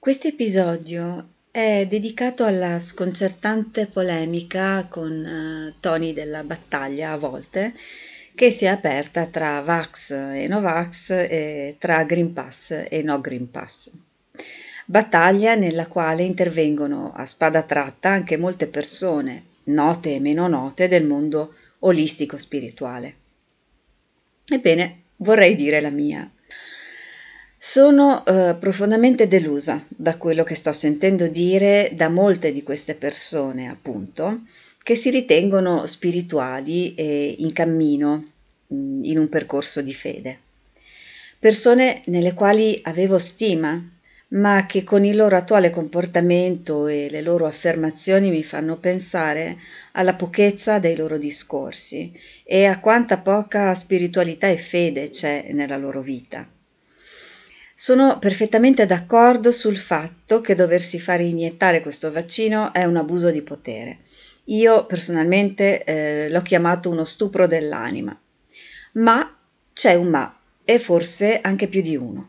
Questo episodio è dedicato alla sconcertante polemica con uh, toni della battaglia a volte che si è aperta tra Vax e Novax e tra Green Pass e no Green Pass. Battaglia nella quale intervengono a spada tratta anche molte persone, note e meno note, del mondo olistico spirituale. Ebbene, vorrei dire la mia. Sono eh, profondamente delusa da quello che sto sentendo dire da molte di queste persone, appunto, che si ritengono spirituali e in cammino mm, in un percorso di fede. Persone nelle quali avevo stima, ma che con il loro attuale comportamento e le loro affermazioni mi fanno pensare alla pochezza dei loro discorsi e a quanta poca spiritualità e fede c'è nella loro vita. Sono perfettamente d'accordo sul fatto che doversi fare iniettare questo vaccino è un abuso di potere. Io personalmente eh, l'ho chiamato uno stupro dell'anima. Ma c'è un ma, e forse anche più di uno.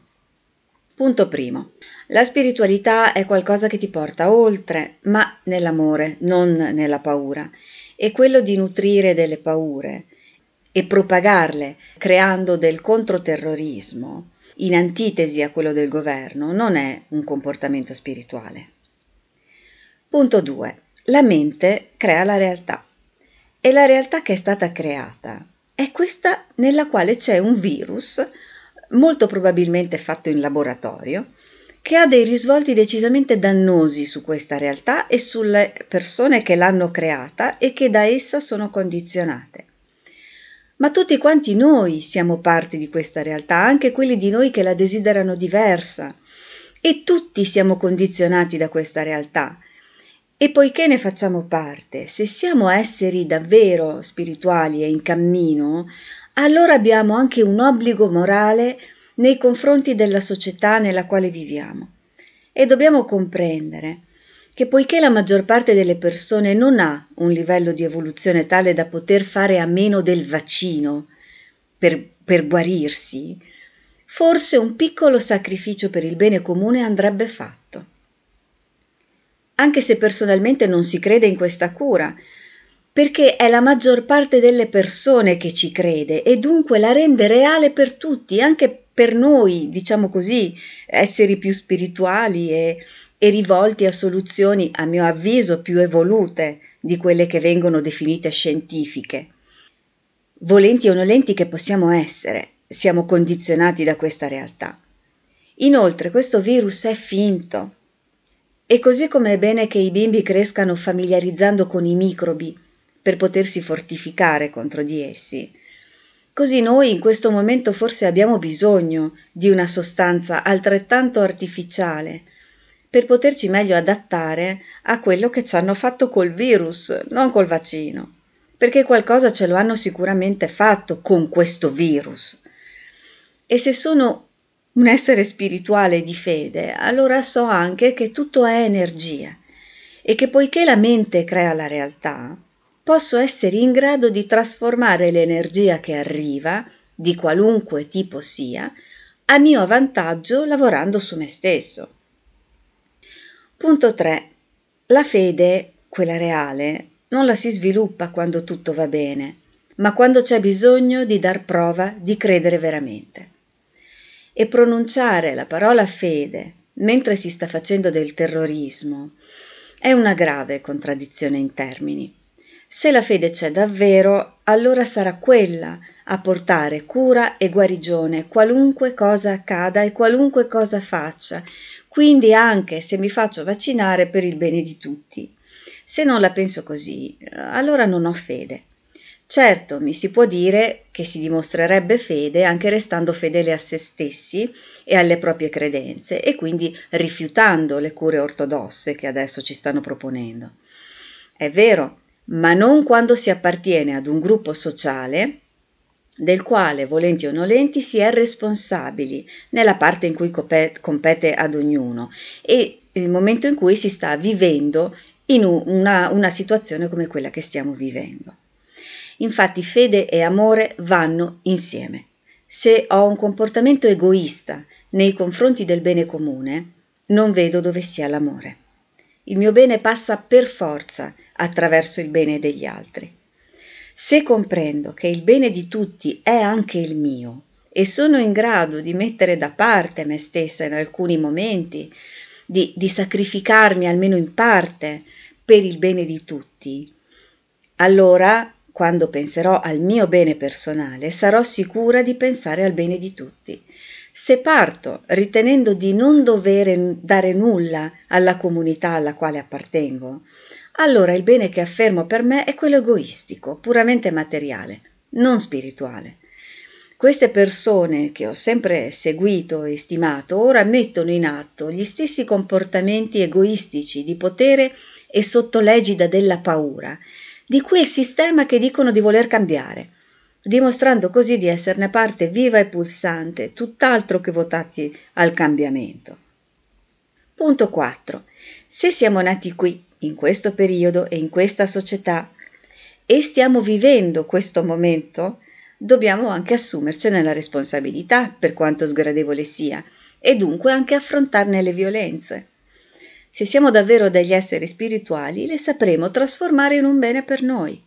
Punto primo. La spiritualità è qualcosa che ti porta oltre, ma nell'amore, non nella paura. E quello di nutrire delle paure e propagarle creando del controterrorismo in antitesi a quello del governo, non è un comportamento spirituale. Punto 2. La mente crea la realtà e la realtà che è stata creata è questa nella quale c'è un virus, molto probabilmente fatto in laboratorio, che ha dei risvolti decisamente dannosi su questa realtà e sulle persone che l'hanno creata e che da essa sono condizionate ma tutti quanti noi siamo parte di questa realtà, anche quelli di noi che la desiderano diversa. E tutti siamo condizionati da questa realtà. E poiché ne facciamo parte, se siamo esseri davvero spirituali e in cammino, allora abbiamo anche un obbligo morale nei confronti della società nella quale viviamo. E dobbiamo comprendere che poiché la maggior parte delle persone non ha un livello di evoluzione tale da poter fare a meno del vaccino per, per guarirsi, forse un piccolo sacrificio per il bene comune andrebbe fatto. Anche se personalmente non si crede in questa cura, perché è la maggior parte delle persone che ci crede e dunque la rende reale per tutti, anche per noi, diciamo così, esseri più spirituali e, e rivolti a soluzioni, a mio avviso, più evolute di quelle che vengono definite scientifiche. Volenti o nolenti che possiamo essere, siamo condizionati da questa realtà. Inoltre questo virus è finto. E così come è bene che i bimbi crescano familiarizzando con i microbi per potersi fortificare contro di essi, così noi in questo momento forse abbiamo bisogno di una sostanza altrettanto artificiale per poterci meglio adattare a quello che ci hanno fatto col virus, non col vaccino, perché qualcosa ce lo hanno sicuramente fatto con questo virus. E se sono un essere spirituale di fede, allora so anche che tutto è energia e che poiché la mente crea la realtà, posso essere in grado di trasformare l'energia che arriva, di qualunque tipo sia, a mio vantaggio lavorando su me stesso. Punto 3. La fede, quella reale, non la si sviluppa quando tutto va bene, ma quando c'è bisogno di dar prova di credere veramente. E pronunciare la parola fede mentre si sta facendo del terrorismo è una grave contraddizione in termini. Se la fede c'è davvero, allora sarà quella a portare cura e guarigione qualunque cosa accada e qualunque cosa faccia, quindi anche se mi faccio vaccinare per il bene di tutti. Se non la penso così, allora non ho fede. Certo, mi si può dire che si dimostrerebbe fede anche restando fedele a se stessi e alle proprie credenze e quindi rifiutando le cure ortodosse che adesso ci stanno proponendo. È vero, ma non quando si appartiene ad un gruppo sociale del quale, volenti o nolenti, si è responsabili nella parte in cui compete ad ognuno e nel momento in cui si sta vivendo in una, una situazione come quella che stiamo vivendo. Infatti fede e amore vanno insieme. Se ho un comportamento egoista nei confronti del bene comune, non vedo dove sia l'amore. Il mio bene passa per forza attraverso il bene degli altri. Se comprendo che il bene di tutti è anche il mio e sono in grado di mettere da parte me stessa in alcuni momenti, di, di sacrificarmi almeno in parte per il bene di tutti, allora quando penserò al mio bene personale sarò sicura di pensare al bene di tutti. Se parto ritenendo di non dover dare nulla alla comunità alla quale appartengo, allora il bene che affermo per me è quello egoistico, puramente materiale, non spirituale. Queste persone che ho sempre seguito e stimato ora mettono in atto gli stessi comportamenti egoistici di potere e sotto l'egida della paura, di quel sistema che dicono di voler cambiare, dimostrando così di esserne parte viva e pulsante, tutt'altro che votati al cambiamento. Punto 4. Se siamo nati qui, in questo periodo e in questa società, e stiamo vivendo questo momento, dobbiamo anche assumercene la responsabilità, per quanto sgradevole sia, e dunque anche affrontarne le violenze. Se siamo davvero degli esseri spirituali, le sapremo trasformare in un bene per noi.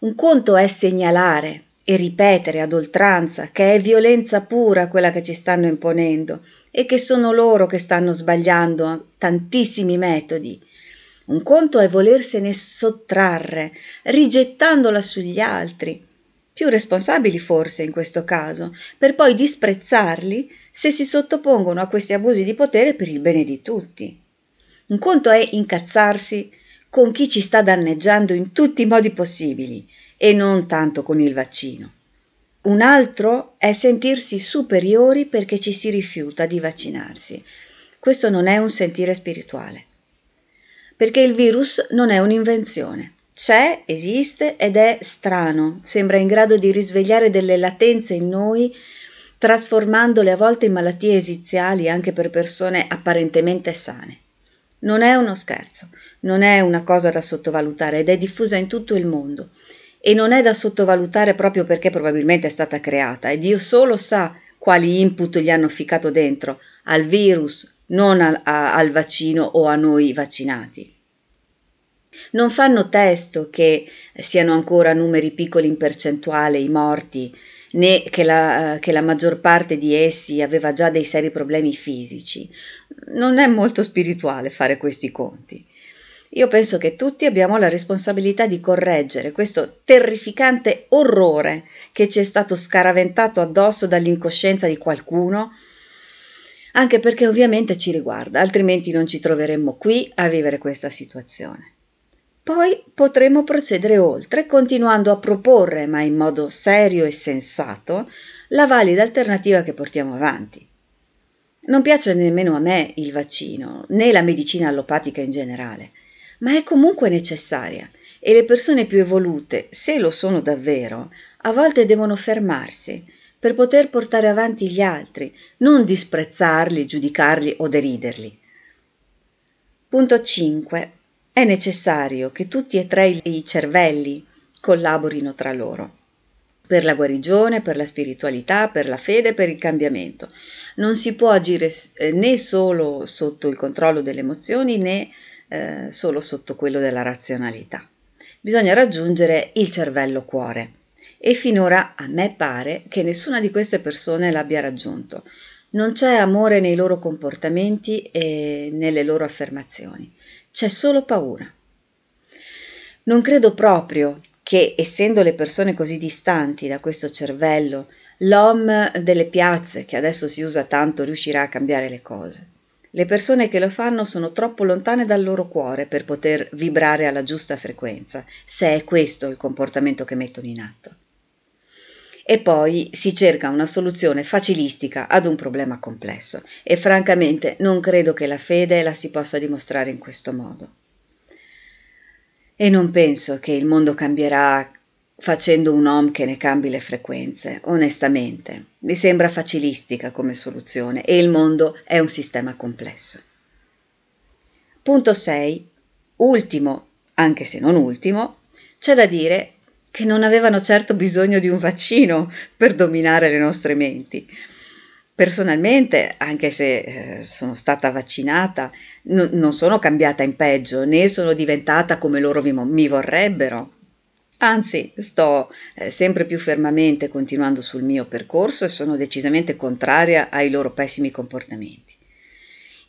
Un conto è segnalare e ripetere ad oltranza che è violenza pura quella che ci stanno imponendo e che sono loro che stanno sbagliando tantissimi metodi. Un conto è volersene sottrarre, rigettandola sugli altri, più responsabili forse in questo caso, per poi disprezzarli se si sottopongono a questi abusi di potere per il bene di tutti. Un conto è incazzarsi con chi ci sta danneggiando in tutti i modi possibili e non tanto con il vaccino. Un altro è sentirsi superiori perché ci si rifiuta di vaccinarsi. Questo non è un sentire spirituale. Perché il virus non è un'invenzione. C'è, esiste ed è strano, sembra in grado di risvegliare delle latenze in noi, trasformandole a volte in malattie esiziali anche per persone apparentemente sane. Non è uno scherzo, non è una cosa da sottovalutare ed è diffusa in tutto il mondo. E non è da sottovalutare proprio perché probabilmente è stata creata e Dio solo sa quali input gli hanno ficcato dentro al virus, non al, a, al vaccino o a noi vaccinati. Non fanno testo che siano ancora numeri piccoli in percentuale i morti, né che la, che la, maggior parte di essi aveva già dei seri problemi fisici. Non è molto spirituale fare questi conti. Io penso che tutti abbiamo la responsabilità di correggere questo terrificante orrore che ci è stato scaraventato addosso dall'incoscienza di qualcuno, anche perché ovviamente ci riguarda, altrimenti non ci troveremmo qui a vivere questa situazione. Poi potremo procedere oltre, continuando a proporre, ma in modo serio e sensato, la valida alternativa che portiamo avanti. Non piace nemmeno a me il vaccino, né la medicina allopatica in generale, ma è comunque necessaria e le persone più evolute, se lo sono davvero, a volte devono fermarsi per poter portare avanti gli altri, non disprezzarli, giudicarli o deriderli. Punto 5. È necessario che tutti e tre i cervelli collaborino tra loro per la guarigione, per la spiritualità, per la fede, per il cambiamento. Non si può agire eh, né solo sotto il controllo delle emozioni né eh, solo sotto quello della razionalità. Bisogna raggiungere il cervello cuore e finora a me pare che nessuna di queste persone l'abbia raggiunto. Non c'è amore nei loro comportamenti e nelle loro affermazioni c'è solo paura. Non credo proprio che, essendo le persone così distanti da questo cervello, l'home delle piazze, che adesso si usa tanto, riuscirà a cambiare le cose. Le persone che lo fanno sono troppo lontane dal loro cuore per poter vibrare alla giusta frequenza, se è questo il comportamento che mettono in atto. E poi si cerca una soluzione facilistica ad un problema complesso e francamente non credo che la fede la si possa dimostrare in questo modo. E non penso che il mondo cambierà facendo un home che ne cambi le frequenze, onestamente. Mi sembra facilistica come soluzione e il mondo è un sistema complesso. Punto 6. Ultimo, anche se non ultimo, c'è da dire che non avevano certo bisogno di un vaccino per dominare le nostre menti. Personalmente, anche se eh, sono stata vaccinata, n- non sono cambiata in peggio, né sono diventata come loro vi- mi vorrebbero. Anzi, sto eh, sempre più fermamente continuando sul mio percorso e sono decisamente contraria ai loro pessimi comportamenti.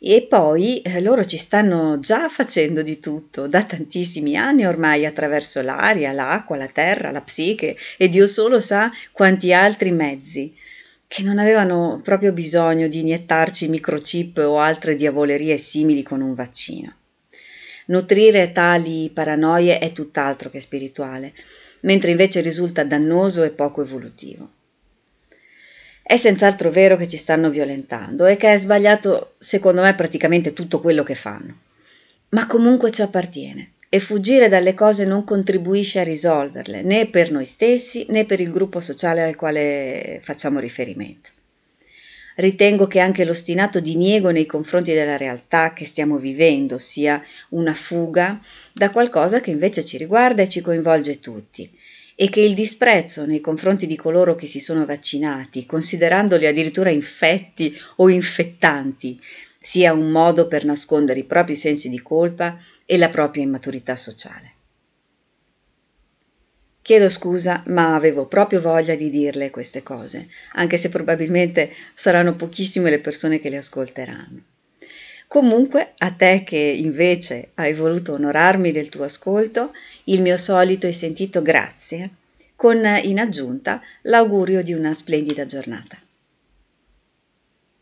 E poi eh, loro ci stanno già facendo di tutto da tantissimi anni ormai attraverso l'aria, l'acqua, la terra, la psiche e Dio solo sa quanti altri mezzi che non avevano proprio bisogno di iniettarci microchip o altre diavolerie simili con un vaccino. Nutrire tali paranoie è tutt'altro che spirituale, mentre invece risulta dannoso e poco evolutivo. È senz'altro vero che ci stanno violentando e che è sbagliato, secondo me, praticamente tutto quello che fanno. Ma comunque ci appartiene e fuggire dalle cose non contribuisce a risolverle, né per noi stessi né per il gruppo sociale al quale facciamo riferimento. Ritengo che anche l'ostinato diniego nei confronti della realtà che stiamo vivendo sia una fuga da qualcosa che invece ci riguarda e ci coinvolge tutti e che il disprezzo nei confronti di coloro che si sono vaccinati, considerandoli addirittura infetti o infettanti, sia un modo per nascondere i propri sensi di colpa e la propria immaturità sociale. Chiedo scusa, ma avevo proprio voglia di dirle queste cose, anche se probabilmente saranno pochissime le persone che le ascolteranno. Comunque, a te che invece hai voluto onorarmi del tuo ascolto, il mio solito e sentito grazie, con in aggiunta l'augurio di una splendida giornata.